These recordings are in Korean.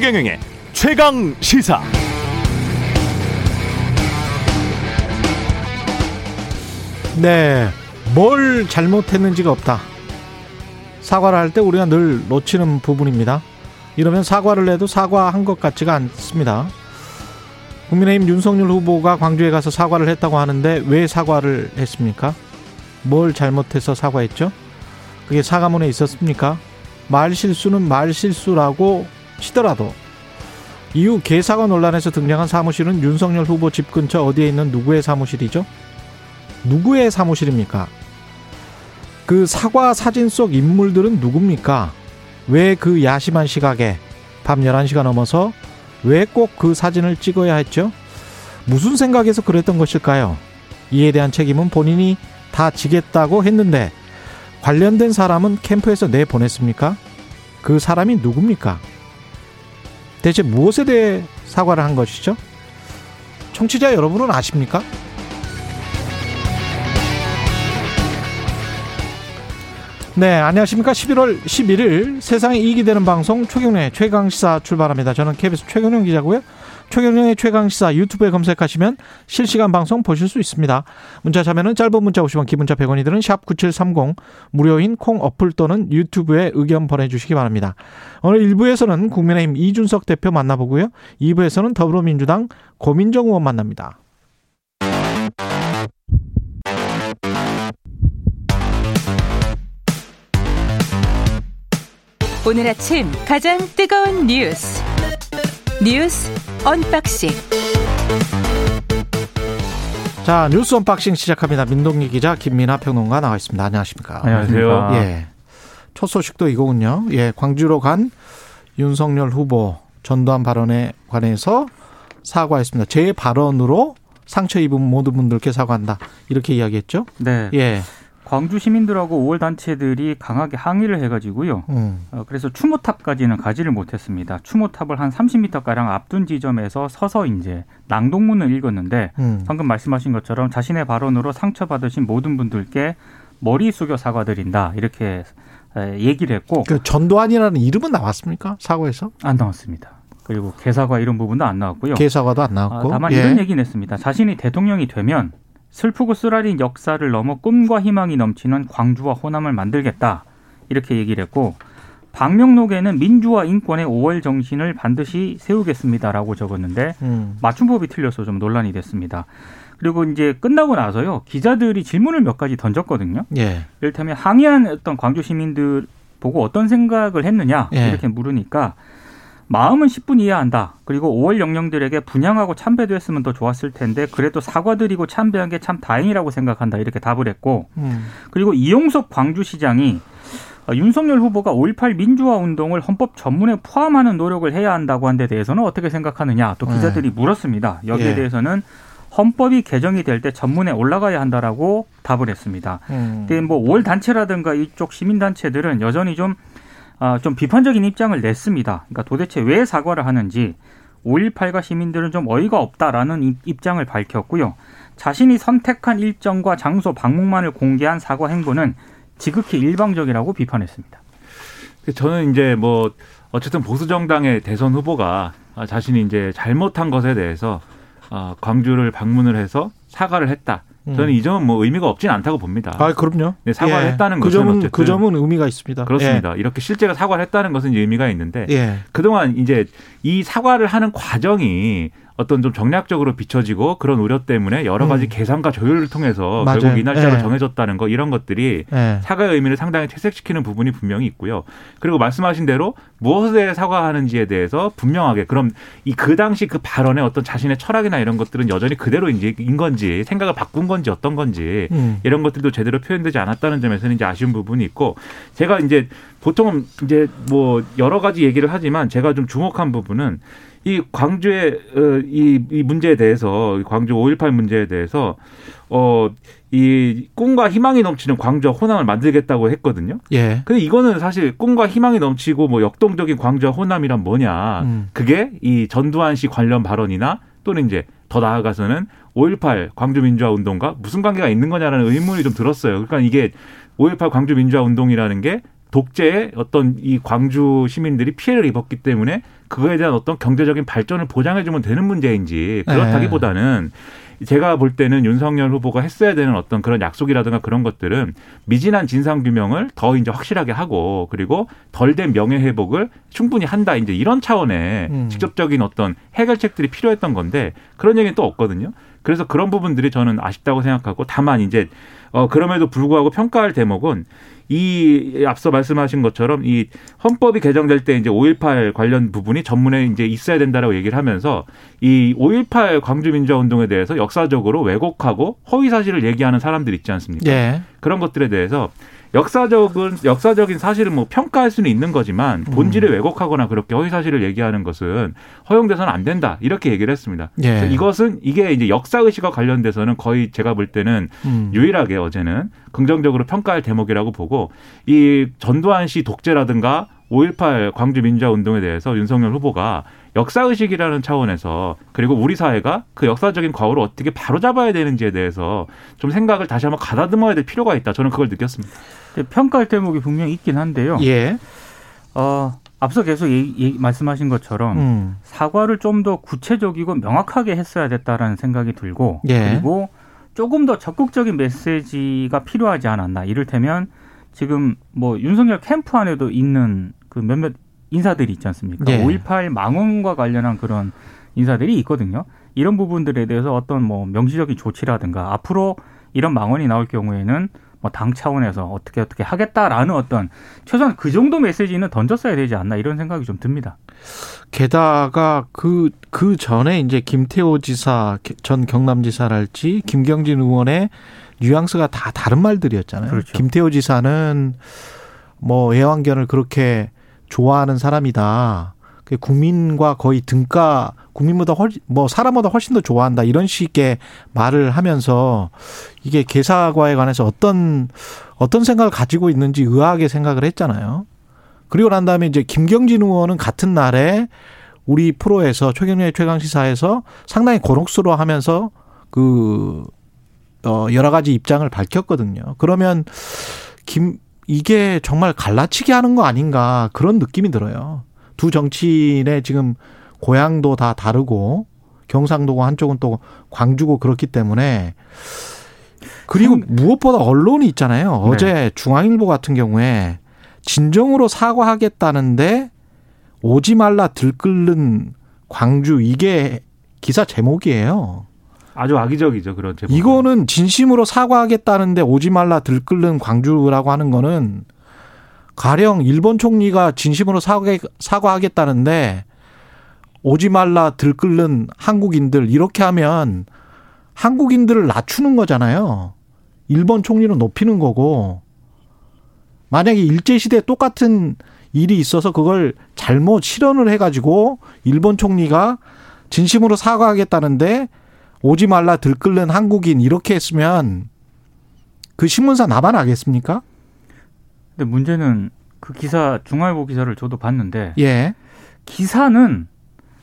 최경영의 최강 시사. 네, 뭘 잘못했는지가 없다. 사과를 할 때 우리가 늘 놓치는 부분입니다. 이러면 사과를 해도 사과한 것 같지가 않습니다. 국민의힘 윤석열 후보가 광주에 가서 사과를 했다고 하는데 왜 사과를 했습니까? 뭘 잘못해서 사과했죠? 그게 사과문에 있었습니까? 말 실수는 말 실수라고 치더라도 이후 개사과 논란에서 등장한 사무실은 윤석열 후보 집 근처 어디에 있는 누구의 사무실이죠? 누구의 사무실입니까? 그 사과 사진 속 인물들은 누굽니까? 왜 그 야심한 시각에 밤 11시가 넘어서 왜 꼭 그 사진을 찍어야 했죠? 무슨 생각에서 그랬던 것일까요? 이에 대한 책임은 본인이 다 지겠다고 했는데 관련된 사람은 캠프에서 내보냈습니까? 그 사람이 누굽니까? 대체 무엇에 대해 사과를 한 것이죠? 청취자 여러분은 아십니까? 네, 안녕하십니까. 11월 11일 세상에 이익이 되는 방송 최경련의 최강시사 출발합니다. 저는 KBS 최경련 기자고요. 최경련의 최강시사 유튜브에 검색하시면 실시간 방송 보실 수 있습니다. 문자 참여는 짧은 문자 50원, 기본자 100원이 드는 샵 9730 무료인 콩 어플 또는 유튜브에 의견 보내주시기 바랍니다. 오늘 1부에서는 국민의힘 이준석 대표 만나보고요. 2부에서는 더불어민주당 고민정 의원 만납니다. 오늘 아침 가장 뜨거운 뉴스 뉴스 언박싱 자 뉴스 언박싱 시작합니다. 민동기 기자 김민하 평론가 나와 있습니다. 안녕하십니까? 안녕하세요. 예. 첫 소식도 이거군요. 예, 광주로 간 윤석열 후보 전두환 발언에 관해서 사과했습니다. 제 발언으로 상처 입은 모든 분들께 사과한다. 이렇게 이야기했죠? 네. 예. 광주 시민들하고 5월 단체들이 강하게 항의를 해가지고요. 음. 어, 그래서 추모탑까지는 가지를 못했습니다. 추모탑을 한 30m 가량 앞둔 지점에서 서서 이제 낭독문을 읽었는데 음. 방금 말씀하신 것처럼 자신의 발언으로 상처받으신 모든 분들께 머리 숙여 사과드린다 이렇게 에, 얘기를 했고 그 전두환이라는 이름은 나왔습니까? 사과에서? 안 나왔습니다. 그리고 개사과 이런 부분도 안 나왔고요. 개사과도 안 아, 나왔고. 다만 예. 이런 얘기는 했습니다. 자신이 대통령이 되면 슬프고 쓰라린 역사를 넘어 꿈과 희망이 넘치는 광주와 호남을 만들겠다. 이렇게 얘기를 했고 방명록에는 민주화 인권의 5월 정신을 반드시 세우겠습니다라고 적었는데 음. 맞춤법이 틀려서 좀 논란이 됐습니다. 그리고 이제 끝나고 나서요 기자들이 질문을 몇 가지 던졌거든요. 예. 이를테면 항의한 어떤 광주 시민들 보고 어떤 생각을 했느냐 예. 이렇게 물으니까 마음은 10분 이해한다. 그리고 5월 영령들에게 분양하고 참배도 했으면 더 좋았을 텐데 그래도 사과드리고 참배한 게 참 다행이라고 생각한다. 이렇게 답을 했고 음. 그리고 이용석 광주시장이 어, 윤석열 후보가 5.18 민주화 운동을 헌법 전문에 포함하는 노력을 해야 한다고 한 데 대해서는 어떻게 생각하느냐 또 기자들이 물었습니다. 여기에 네. 예. 대해서는 헌법이 개정이 될 때 전문에 올라가야 한다라고 답을 했습니다. 음. 근데 뭐 5월 단체라든가 이쪽 시민단체들은 여전히 좀, 아, 좀 비판적인 입장을 냈습니다. 그러니까 도대체 왜 사과를 하는지 5.18과 시민들은 좀 어이가 없다라는 입- 입장을 밝혔고요. 자신이 선택한 일정과 장소 방문만을 공개한 사과 행보는 지극히 일방적이라고 비판했습니다. 저는 이제 뭐 어쨌든 보수 정당의 대선 후보가 아, 자신이 이제 잘못한 것에 대해서 아, 광주를 방문을 해서 사과를 했다. 저는 이 점은 뭐 의미가 없진 않다고 봅니다. 아, 그럼요. 네, 사과를 예. 했다는 그 점은 어쨌든 그 점은 의미가 있습니다. 그렇습니다. 이렇게 실제로 사과를 했다는 것은 의미가 있는데 예. 예. 그동안 이제 이 사과를 하는 과정이 어떤 좀 정략적으로 비춰지고 그런 우려 때문에 여러 가지 음. 계산과 조율을 통해서 맞아요. 결국 이 날짜로 예. 정해졌다는 거 이런 것들이 예. 사과의 의미를 상당히 퇴색시키는 부분이 분명히 있고요. 그리고 말씀하신 대로 무엇에 사과하는지에 대해서 분명하게 그럼 이 그 당시 그 발언의 어떤 자신의 철학이나 이런 것들은 여전히 그대로 이제 인 건지 생각을 바꾼 건지 어떤 건지 음. 이런 것들도 제대로 표현되지 않았다는 점에서는 이제 아쉬운 부분이 있고 제가 이제 보통은 이제 뭐 여러 가지 얘기를 하지만 제가 좀 주목한 부분은 이 광주의 어, 이, 이 문제에 대해서 광주 5.18 문제에 대해서 어 이 꿈과 희망이 넘치는 광주와 호남을 만들겠다고 했거든요. 예. 근데 이거는 사실 꿈과 희망이 넘치고 뭐 역동적인 광주와 호남이란 뭐냐. 음. 그게 이 전두환 씨 관련 발언이나 또는 이제 더 나아가서는 5.18 광주 민주화 운동과 무슨 관계가 있는 거냐라는 의문이 좀 들었어요. 그러니까 이게 5.18 광주 민주화 운동이라는 게 독재의 어떤 이 광주 시민들이 피해를 입었기 때문에 그거에 대한 어떤 경제적인 발전을 보장해주면 되는 문제인지 그렇다기보다는 제가 볼 때는 윤석열 후보가 했어야 되는 어떤 그런 약속이라든가 그런 것들은 미진한 진상 규명을 더 이제 확실하게 하고 그리고 덜 된 명예 회복을 충분히 한다 이제 이런 차원의 음. 직접적인 어떤 해결책들이 필요했던 건데 그런 얘기는 또 없거든요. 그래서 그런 부분들이 저는 아쉽다고 생각하고 다만 이제 어 그럼에도 불구하고 평가할 대목은 이 앞서 말씀하신 것처럼 이 헌법이 개정될 때 이제 5.18 관련 부분이 전문에 이제 있어야 된다라고 얘기를 하면서 이 5.18 광주민주화운동에 대해서 역사적으로 왜곡하고 허위 사실을 얘기하는 사람들 있지 않습니까? 예. 그런 것들에 대해서 역사적은 역사적인 사실을 뭐 평가할 수는 있는 거지만 본질을 왜곡하거나 그렇게 허위 사실을 얘기하는 것은 허용돼서는 안 된다 이렇게 얘기를 했습니다. 예. 이것은 이게 이제 역사 의식과 관련돼서는 거의 제가 볼 때는 음. 유일하게 어제는 긍정적으로 평가할 대목이라고 보고 이 전두환 씨 독재라든가 5.18 광주 민주화 운동에 대해서 윤석열 후보가 역사 의식이라는 차원에서 그리고 우리 사회가 그 역사적인 과오를 어떻게 바로잡아야 되는지에 대해서 좀 생각을 다시 한번 가다듬어야 될 필요가 있다. 저는 그걸 느꼈습니다. 평가할 대목이 분명히 있긴 한데요. 예. 어, 앞서 계속 얘기, 얘기- 말씀하신 것처럼 음. 사과를 좀 더 구체적이고 명확하게 했어야 됐다라는 생각이 들고 예. 그리고 조금 더 적극적인 메시지가 필요하지 않았나. 이를테면 지금 뭐 윤석열 캠프 안에도 있는 그 몇몇 인사들이 있지 않습니까? 예. 5.18 망언과 관련한 그런 인사들이 있거든요. 이런 부분들에 대해서 어떤 뭐 명시적인 조치라든가 앞으로 이런 망언이 나올 경우에는 뭐 당 차원에서 어떻게 어떻게 하겠다라는 어떤 최소한 그 정도 메시지는 던졌어야 되지 않나 이런 생각이 좀 듭니다. 게다가 그, 그 전에 이제 김태호 지사, 전 경남지사랄지 김경진 의원의 뉘앙스가 다 다른 말들이었잖아요. 그렇죠. 김태호 지사는 뭐 애완견을 그렇게 좋아하는 사람이다. 그 국민과 거의 등가 국민보다 훨씬 뭐 사람보다 훨씬 더 좋아한다 이런 식의 말을 하면서 이게 개사과에 관해서 어떤 어떤 생각을 가지고 있는지 의아하게 생각을 했잖아요. 그리고 난 다음에 이제 김경진 의원은 같은 날에 우리 프로에서 최경련의 최강 시사에서 상당히 곤혹스러워하면서 그 어, 여러 가지 입장을 밝혔거든요. 그러면 김 이게 정말 갈라치기 하는 거 아닌가 그런 느낌이 들어요. 두 정치인의 지금 고향도 다 다르고 경상도고 한쪽은 또 광주고 그렇기 때문에 그리고 무엇보다 언론이 있잖아요. 어제 중앙일보 같은 경우에 진정으로 사과하겠다는데 오지 말라 들끓는 광주 이게 기사 제목이에요. 아주 악의적이죠 그런 제목. 이거는 진심으로 사과하겠다는데 오지 말라 들끓는 광주라고 하는 거는 가령 일본 총리가 진심으로 사과, 사과하겠다는데 오지 말라 들끓는 한국인들 이렇게 하면 한국인들을 낮추는 거잖아요. 일본 총리는 높이는 거고 만약에 일제 시대 똑같은 일이 있어서 그걸 잘못 실현을 해 가지고 일본 총리가 진심으로 사과하겠다는데 오지 말라 들끓는 한국인 이렇게 했으면 그 신문사 나만 하겠습니까? 근데 문제는 그 기사 중앙일보 기사를 저도 봤는데 예. 기사는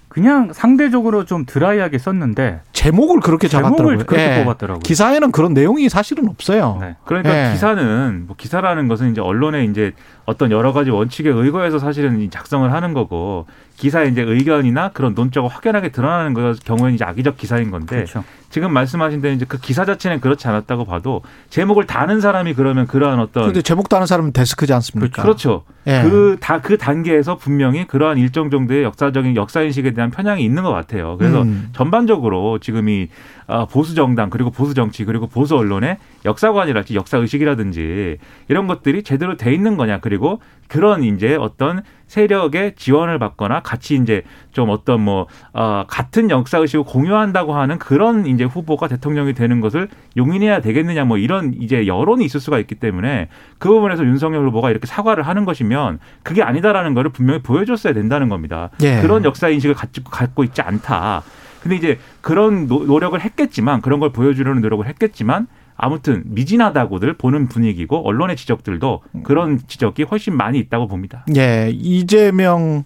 그냥 상대적으로 좀 드라이하게 썼는데 제목을 그렇게 잡았더라고요. 제목을 그렇게 예. 뽑았더라고요. 기사에는 그런 내용이 사실은 없어요. 네. 그러니까 예. 기사는 뭐 기사라는 것은 이제 언론의 이제 어떤 여러 가지 원칙에 의거해서 사실은 이 작성을 하는 거고 기사의 이제 의견이나 그런 논조가 확연하게 드러나는 거 경우에는 이제 악의적 기사인 건데 그렇죠. 지금 말씀하신 대로 이제 그 기사 자체는 그렇지 않았다고 봐도 제목을 다는 사람이 그러면 그러한 어떤 그런데 제목 다는 사람은 데스크지 않습니까? 그 렇죠. 예. 그다 그 단계에서 분명히 그러한 일정 정도의 역사적인 역사 인식에 대한 편향이 있는 것 같아요. 그래서 음. 전반적으로 지금 이 아, 보수 정당 그리고 보수 정치 그리고 보수 언론의 역사관이랄지 역사 의식이라든지 이런 것들이 제대로 돼 있는 거냐 그리고 그런 이제 어떤 세력의 지원을 받거나 같이 이제 좀 어떤 뭐 어, 같은 역사 의식을 공유한다고 하는 그런 이제 후보가 대통령이 되는 것을 용인해야 되겠느냐 뭐 이런 이제 여론이 있을 수가 있기 때문에 그 부분에서 윤석열 후보가 이렇게 사과를 하는 것이면 그게 아니다라는 거를 분명히 보여줬어야 된다는 겁니다. 예. 그런 역사 인식을 갖고 갖고 있지 않다. 근데 이제 그런 노- 노력을 했겠지만 그런 걸 보여주려는 노력을 했겠지만 아무튼 미진하다고들 보는 분위기고 언론의 지적들도 그런 지적이 훨씬 많이 있다고 봅니다. 예. 이재명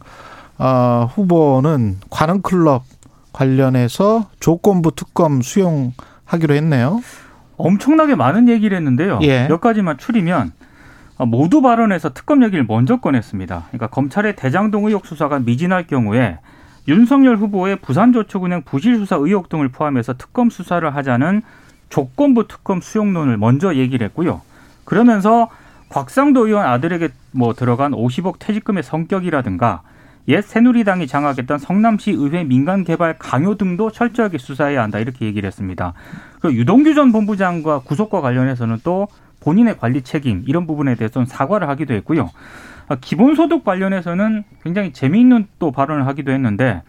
어, 후보는 관훈 클럽 관련해서 조건부 특검 수용하기로 했네요. 엄청나게 많은 얘기를 했는데요. 예. 몇 가지만 추리면 모두 발언에서 특검 얘기를 먼저 꺼냈습니다. 그러니까 검찰의 대장동 의혹 수사가 미진할 경우에 윤석열 후보의 부산저축은행 부실 수사 의혹 등을 포함해서 특검 수사를 하자는 조건부 특검 수용론을 먼저 얘기를 했고요. 그러면서 곽상도 의원 아들에게 뭐 들어간 50억 퇴직금의 성격이라든가 옛 새누리당이 장악했던 성남시 의회 민간 개발 강요 등도 철저하게 수사해야 한다 이렇게 얘기를 했습니다. 그 유동규 전 본부장과 구속과 관련해서는 또 본인의 관리 책임 이런 부분에 대해서는 사과를 하기도 했고요. 아, 기본소득 관련해서는 굉장히 재미있는 또 발언을 하기도 했는데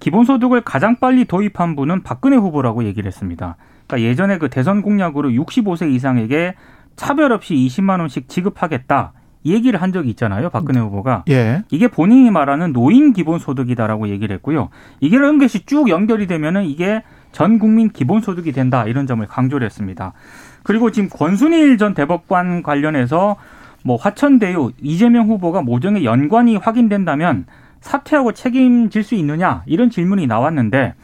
기본소득을 가장 빨리 도입한 분은 박근혜 후보라고 얘기를 했습니다. 그러니까 예전에 그 대선 공약으로 65세 이상에게 차별 없이 20만 원씩 지급하겠다. 이 얘기를 한 적이 있잖아요. 박근혜 후보가. 예. 이게 본인이 말하는 노인 기본 소득이다라고 얘기를 했고요. 이게 이런 것이 쭉 연결이 되면은 이게 전 국민 기본 소득이 된다. 이런 점을 강조를 했습니다. 그리고 지금 권순일 전 대법관 관련해서 뭐 화천대유 이재명 후보가 모종의 연관이 확인된다면 사퇴하고 책임질 수 있느냐 이런 질문이 나왔는데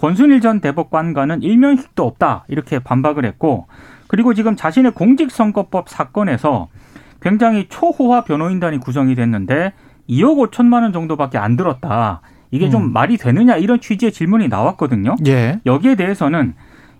권순일 전 대법관과는 일면식도 없다 이렇게 반박을 했고 그리고 지금 자신의 공직선거법 사건에서 굉장히 초호화 변호인단이 구성이 됐는데 2억 5천만 원 정도밖에 안 들었다. 이게 좀 음. 말이 되느냐 이런 취지의 질문이 나왔거든요. 예. 여기에 대해서는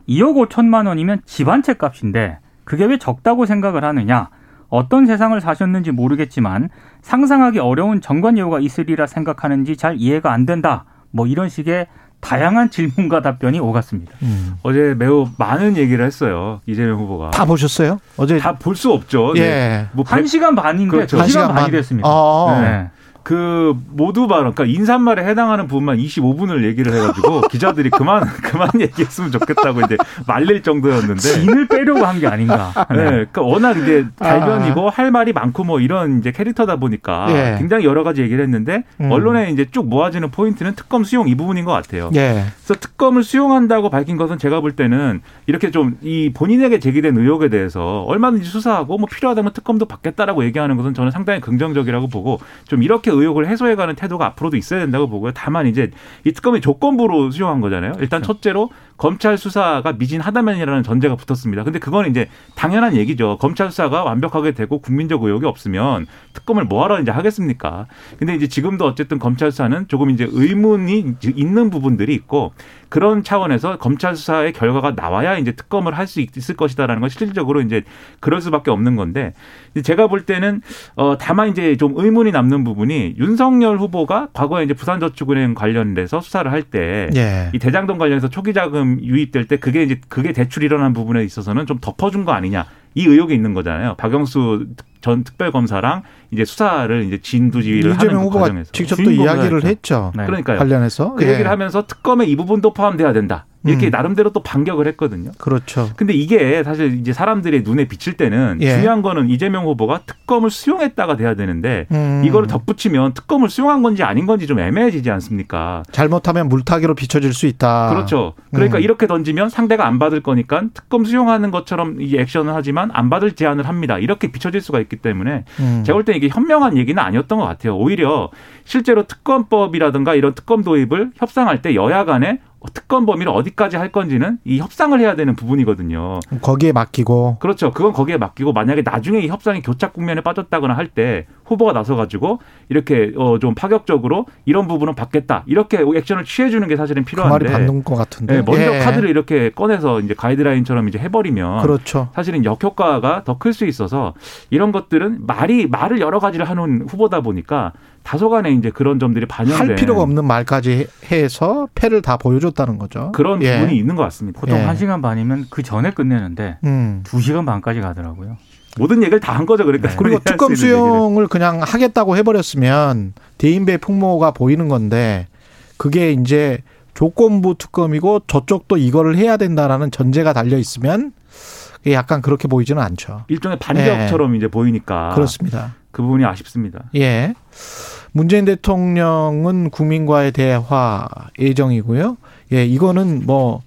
2억 5천만 원이면 집한채 값인데 그게 왜 적다고 생각을 하느냐? 어떤 세상을 사셨는지 모르겠지만 상상하기 어려운 정관 예우가 있으리라 생각하는지 잘 이해가 안 된다. 뭐 이런 식의 다양한 질문과 답변이 오갔습니다. 음. 어제 매우 많은 얘기를 했어요. 이재명 후보가. 다 보셨어요? 어제 다 볼 수 없죠. 예. 네. 뭐한 시간 반인데 그렇죠. 두한 시간 시간 반이 반. 됐습니다. 어. 네. 그 모두 발언, 그러니까 인사말에 해당하는 부분만 25분을 얘기를 해가지고 기자들이 그만 그만 얘기했으면 좋겠다고 이제 말릴 정도였는데. 진을 빼려고 한 게 아닌가. 네, 그러니까 워낙 이제 아. 달변이고 할 말이 많고 뭐 이런 이제 캐릭터다 보니까 예. 굉장히 여러 가지 얘기를 했는데 음. 언론에 이제 쭉 모아지는 포인트는 특검 수용 이 부분인 것 같아요. 예. 그래서 특검을 수용한다고 밝힌 것은 제가 볼 때는 이렇게 좀 이 본인에게 제기된 의혹에 대해서 얼마든지 수사하고 뭐 필요하다면 특검도 받겠다라고 얘기하는 것은 저는 상당히 긍정적이라고 보고 좀 이렇게 의혹을 해소해가는 태도가 앞으로도 있어야 된다고 보고요. 다만 이제 이 특검이 조건부로 수용한 거잖아요. 일단 그렇죠. 첫째로 검찰 수사가 미진하다면이라는 전제가 붙었습니다. 근데 그건 이제 당연한 얘기죠. 검찰 수사가 완벽하게 되고 국민적 의혹이 없으면 특검을 뭐하러 이제 하겠습니까? 근데 이제 지금도 어쨌든 검찰 수사는 조금 이제 의문이 있는 부분들이 있고 그런 차원에서 검찰 수사의 결과가 나와야 이제 특검을 할 수 있을 것이다라는 건 실질적으로 이제 그럴 수밖에 없는 건데 제가 볼 때는 어 다만 이제 좀 의문이 남는 부분이 윤석열 후보가 과거에 이제 부산저축은행 관련돼서 수사를 할 때이 예. 대장동 관련해서 초기 자금 유입될 때 그게 이제 그게 대출 일어난 부분에 있어서는 좀 덮어준 거 아니냐 이 의혹이 있는 거잖아요. 박영수 전 특별검사랑 이제 수사를 이제 진두지휘를 하는 그 과정에서 직접 또 이야기를 했죠. 했죠. 네. 그러니까요. 관련해서 그 예. 얘기를 하면서 특검에 이 부분도 포함돼야 된다. 이렇게 음. 나름대로 또 반격을 했거든요. 그렇죠. 근데 이게 사실 이제 사람들의 눈에 비칠 때는 예. 중요한 거는 이재명 후보가 특검을 수용했다가 돼야 되는데 음. 이거를 덧붙이면 특검을 수용한 건지 아닌 건지 좀 애매해지지 않습니까? 잘못하면 물타기로 비춰질 수 있다. 그렇죠. 그러니까 음. 이렇게 던지면 상대가 안 받을 거니까 특검 수용하는 것처럼 이 액션을 하지만 안 받을 제안을 합니다. 이렇게 비춰질 수가 있기 때문에 음. 제가 볼 때 이게 현명한 얘기는 아니었던 것 같아요. 오히려 실제로 특검법이라든가 이런 특검 도입을 협상할 때 여야 간에 특검 범위를 어디까지 할 건지는 이 협상을 해야 되는 부분이거든요. 거기에 맡기고 그렇죠. 그건 거기에 맡기고 만약에 나중에 이 협상이 교착 국면에 빠졌다거나 할 때 후보가 나서 가지고 이렇게 어좀 파격적으로 이런 부분은 받겠다. 이렇게 액션을 취해 주는 게 사실은 그 말이 필요한데 받는 것 같은데. 네, 먼저 예. 카드를 이렇게 꺼내서 이제 가이드라인처럼 이제 해버리면 그렇죠. 사실은 역효과가 더 클 수 있어서 이런 것들은 말이 말을 여러 가지를 하는 후보다 보니까 다소간에 이제 그런 점들이 반영된 할 필요가 없는 말까지 해서 패를 다 보여줬다는 거죠. 그런 예. 부분이 있는 것 같습니다. 보통 예. 한 시간 반이면 그 전에 끝내는데 음. 두 시간 반까지 가더라고요. 모든 얘기를 다 한 거죠. 그러니까 네. 그리고 특검. 수용을 그냥 하겠다고 해버렸으면 대인배 풍모가 보이는 건데 그게 이제 조건부 특검이고 저쪽도 이거를 해야 된다라는 전제가 달려 있으면 약간 그렇게 보이지는 않죠. 일종의 반격처럼 이제 보이니까 그렇습니다. 그 부분이 아쉽습니다. 예. 문재인 대통령은 국민과의 대화 예정이고요. 예, 이거는 뭐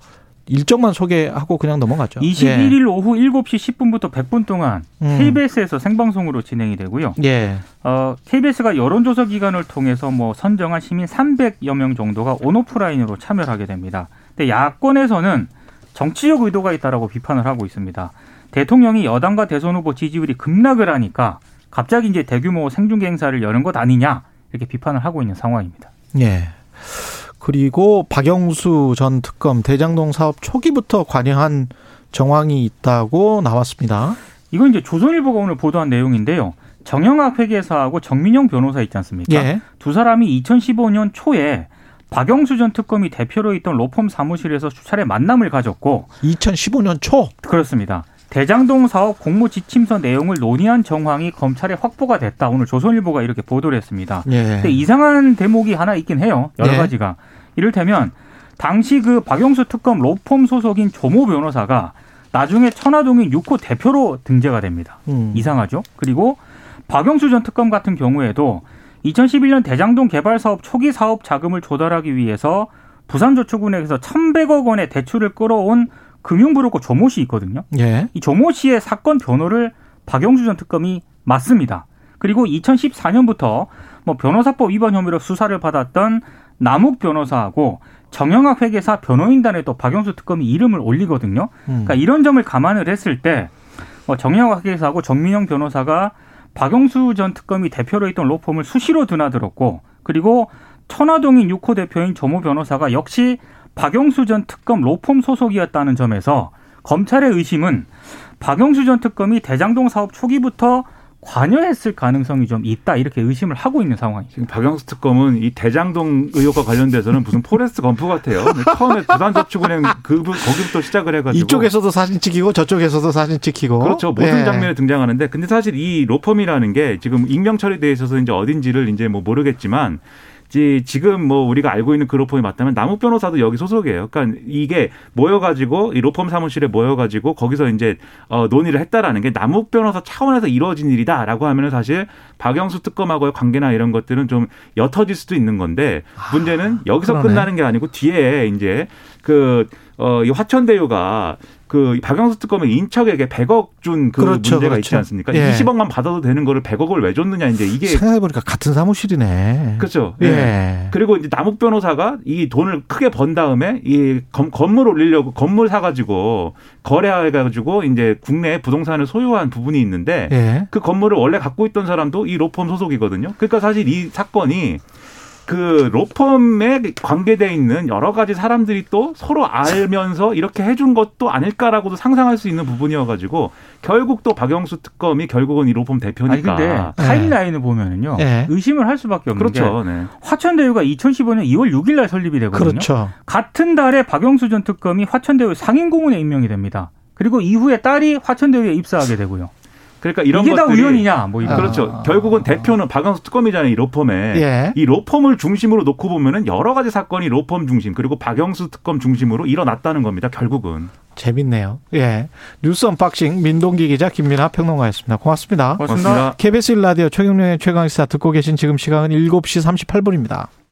일정만 소개하고 그냥 넘어가죠. 21일 오후 7시 10분부터 100분 동안 음. KBS에서 생방송으로 진행이 되고요. 예. 예. 어, KBS가 여론조사 기관을 통해서 뭐 선정한 시민 300여 명 정도가 온오프라인으로 참여를 하게 됩니다. 근데 야권에서는 정치적 의도가 있다라고 비판을 하고 있습니다. 대통령이 여당과 대선 후보 지지율이 급락을 하니까 갑자기 이제 대규모 생중계 행사를 여는 것 아니냐 이렇게 비판을 하고 있는 상황입니다. 예. 그리고 박영수 전 특검 대장동 사업 초기부터 관여한 정황이 있다고 나왔습니다. 이건 이제 조선일보가 오늘 보도한 내용인데요. 정영학 회계사하고 정민영 변호사 있지 않습니까? 예. 두 사람이 2015년 초에 박영수 전 특검이 대표로 있던 로펌 사무실에서 수차례 만남을 가졌고 2015년 초. 그렇습니다. 대장동 사업 공모 지침서 내용을 논의한 정황이 검찰에 확보가 됐다. 오늘 조선일보가 이렇게 보도를 했습니다. 예. 근데 이상한 대목이 하나 있긴 해요. 여러 네. 가지가. 이를테면 당시 그 박영수 특검 로펌 소속인 조모 변호사가 나중에 천화동인 6호 대표로 등재가 됩니다. 음. 이상하죠. 그리고 박영수 전 특검 같은 경우에도 2011년 대장동 개발 사업 초기 사업 자금을 조달하기 위해서 부산저축은행에서 1,100억 원의 대출을 끌어온 금융브로커 조모 씨 있거든요. 예. 이 조모 씨의 사건 변호를 박영수 전 특검이 맡습니다. 그리고 2014년부터 뭐 변호사법 위반 혐의로 수사를 받았던 남욱 변호사하고 정영학 회계사 변호인단에 또 박영수 특검이 이름을 올리거든요. 음. 그러니까 이런 점을 감안을 했을 때뭐 정영학 회계사하고 정민영 변호사가 박영수 전 특검이 대표로 있던 로펌을 수시로 드나들었고 그리고 천화동인 6호 대표인 조모 변호사가 역시 박영수 전 특검 로펌 소속이었다는 점에서 검찰의 의심은 박영수 전 특검이 대장동 사업 초기부터 관여했을 가능성이 좀 있다 이렇게 의심을 하고 있는 상황이죠. 지금 박영수 특검은 이 대장동 의혹과 관련돼서는 무슨 포레스트 검프 같아요. 처음에 부산 저축은행 그 거기부터 시작을 해가지고 이쪽에서도 사진 찍히고 저쪽에서도 사진 찍히고. 그렇죠. 모든 예. 장면에 등장하는데 근데 사실 이 로펌이라는 게 지금 익명 처리돼 있어서 이제 어딘지를 이제 뭐 모르겠지만 지- 지금 뭐 우리가 알고 있는 그 로펌이 맞다면 남욱 변호사도 여기 소속이에요. 그러니까 이게 모여가지고 이 로펌 사무실에 모여가지고 거기서 이제 어, 논의를 했다라는 게 남욱 변호사 차원에서 이루어진 일이다라고 하면 은 사실 박영수 특검하고의 관계나 이런 것들은 좀 옅어질 수도 있는 건데 문제는 여기서 그러네. 끝나는 게 아니고 뒤에 이제 그 어, 이 화천대유가 그 박영수 특검의 인척에게 100억 준그 그렇죠, 문제가 그렇죠. 있지 않습니까? 예. 20억만 받아도 되는 거를 100억을 왜 줬느냐 이제 이게 생각해 보니까 같은 사무실이네. 그렇죠. 예. 예. 그리고 이제 남욱 변호사가 이 돈을 크게 번 다음에 이 건, 건물 올리려고 건물 사 가지고 거래해 가지고 이제 국내 부동산을 소유한 부분이 있는데 예. 그 건물을 원래 갖고 있던 사람도 이 로펌 소속이거든요. 그러니까 사실 이 사건이 그 로펌에 관계돼 있는 여러 가지 사람들이 또 서로 알면서 이렇게 해준 것도 아닐까라고도 상상할 수 있는 부분이어가지고 결국 또 박영수 특검이 결국은 이 로펌 대표니까. 아니 근데 타임라인을 보면은요 네. 의심을 할 수밖에 없는 게 그렇죠. 네. 화천대유가 2015년 2월 6일 날 설립이 되거든요. 그렇죠. 같은 달에 박영수 전 특검이 화천대유 상임고문에 임명이 됩니다. 그리고 이후에 딸이 화천대유에 입사하게 되고요. 그러니까 이런 이게 다 것들이 우연이냐? 뭐 이런. 그렇죠. 아. 결국은 대표는 박영수 특검이잖아요. 이 로펌에. 예. 이 로펌을 중심으로 놓고 보면은 여러 가지 사건이 로펌 중심 그리고 박영수 특검 중심으로 일어났다는 겁니다. 결국은. 재밌네요. 예. 뉴스 언박싱 민동기 기자 김민하 평론가였습니다. 고맙습니다. 고맙습니다. 고맙습니다. KBS 1라디오 최경영의 최강시사 듣고 계신 지금 시간은 7시 38분입니다.